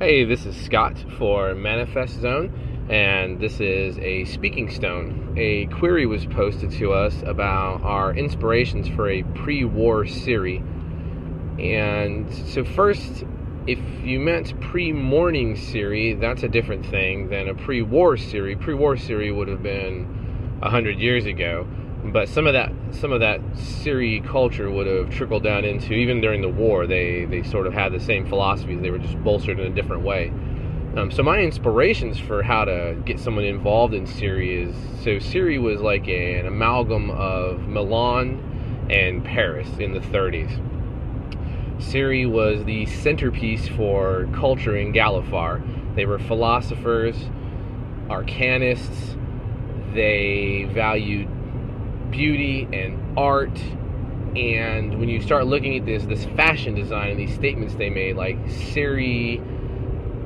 Hey, this is Scott for Manifest Zone, and this is a speaking stone. A query was posted to us about our inspirations for a pre war Cyre. And so, first, if you meant pre Mourning Cyre, that's a different thing than a pre war Cyre. Pre war Cyre would have been 100 years ago but some of that some of that Cyre culture would have trickled down into even during the war. They they sort of had the same philosophies. They were just bolstered in a different way. Um, so my inspirations for how to get someone involved in Cyre is so Cyre was like an amalgam of Milan and Paris in the 30s. Cyre was the centerpiece for culture in Galifar. They were philosophers, arcanists. They valued beauty and art. And when you start looking at this this fashion design and these statements they made like Cyre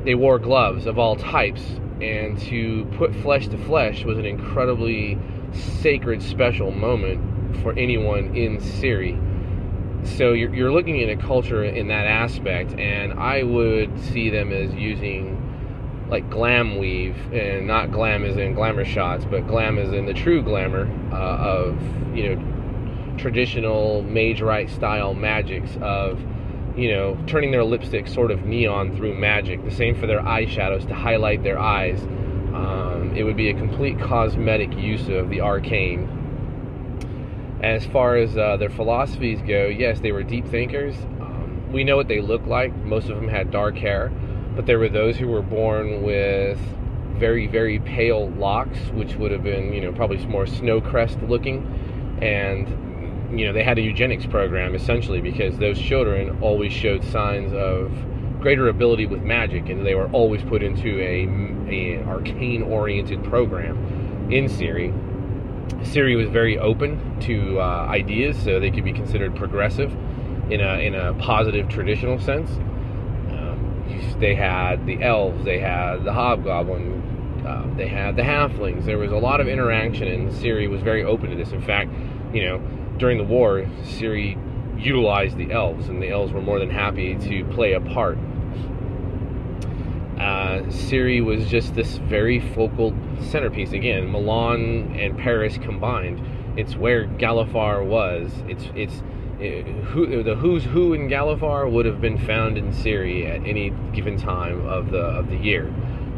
they wore gloves of all types. And to put flesh to flesh was an incredibly sacred special moment for anyone in Cyre. So you're, you're looking at a culture in that aspect and I would see them as using like glamweave, and not glam as in glamour shots, but glam as in the true glamour uh, of you know traditional magewright style magics of you know turning their lipstick sort of neon through magic. The same for their eyeshadows to highlight their eyes. Um, it would be a complete cosmetic use of the arcane. As far as uh, their philosophies go, yes, they were deep thinkers. Um, we know what they look like. Most of them had dark hair but there were those who were born with very very pale locks which would have been you know probably more snow crest looking. And you know they had a eugenics program essentially because those children always showed signs of greater ability with magic and they were always put into a, a arcane oriented program in Cyre. Cyre was very open to uh, ideas so they could be considered progressive in a in a positive traditional sense they had the elves, they had the hobgoblin, uh, they had the halflings. There was a lot of interaction, and Cyre was very open to this. In fact, you know, during the war, Cyre utilized the elves, and the elves were more than happy to play a part. Uh, Cyre was just this very focal centerpiece. Again, Milan and Paris combined. It's where Galifar was. It's it's who, the who's who in Galifar would have been found in Cyre at any given time of the of the year.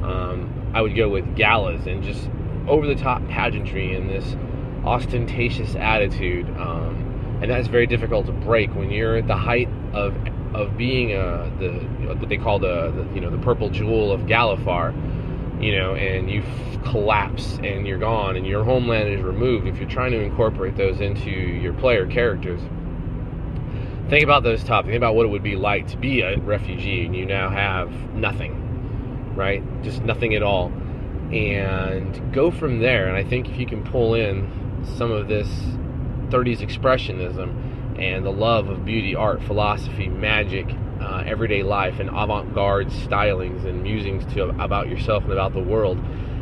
Um, I would go with galas and just over the top pageantry and this ostentatious attitude, um, and that's very difficult to break when you're at the height of of being the what they call the, the you know the purple jewel of Galifar you know, and you collapse and you're gone and your homeland is removed, if you're trying to incorporate those into your player characters, think about those topics. Think about what it would be like to be a refugee and you now have nothing, right? Just nothing at all. And go from there. And I think if you can pull in some of this 30s expressionism and the love of beauty, art, philosophy, magic, uh, everyday life, and avant garde stylings and musings to, about yourself and about the world,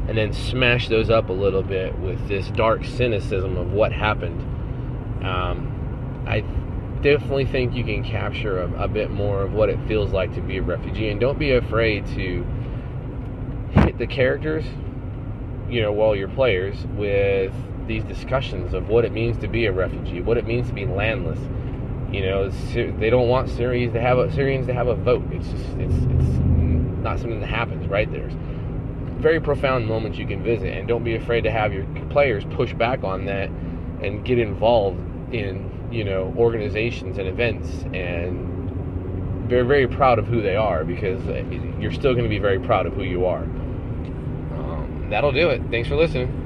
and then smash those up a little bit with this dark cynicism of what happened. Um, I definitely think you can capture a, a, bit more of what it feels like to be a refugee. And don't be afraid to hit the characters, you know, while you're players with these discussions of what it means to be a refugee, what it means to be landless. You know, they don't want Cyrans to have a, Cyrans to have a vote. It's just it's it's not something that happens, right? There's very profound moments you can visit, and don't be afraid to have your players push back on that and get involved in you know organizations and events and they're very proud of who they are because you're still going to be very proud of who you are. Um, that'll do it. Thanks for listening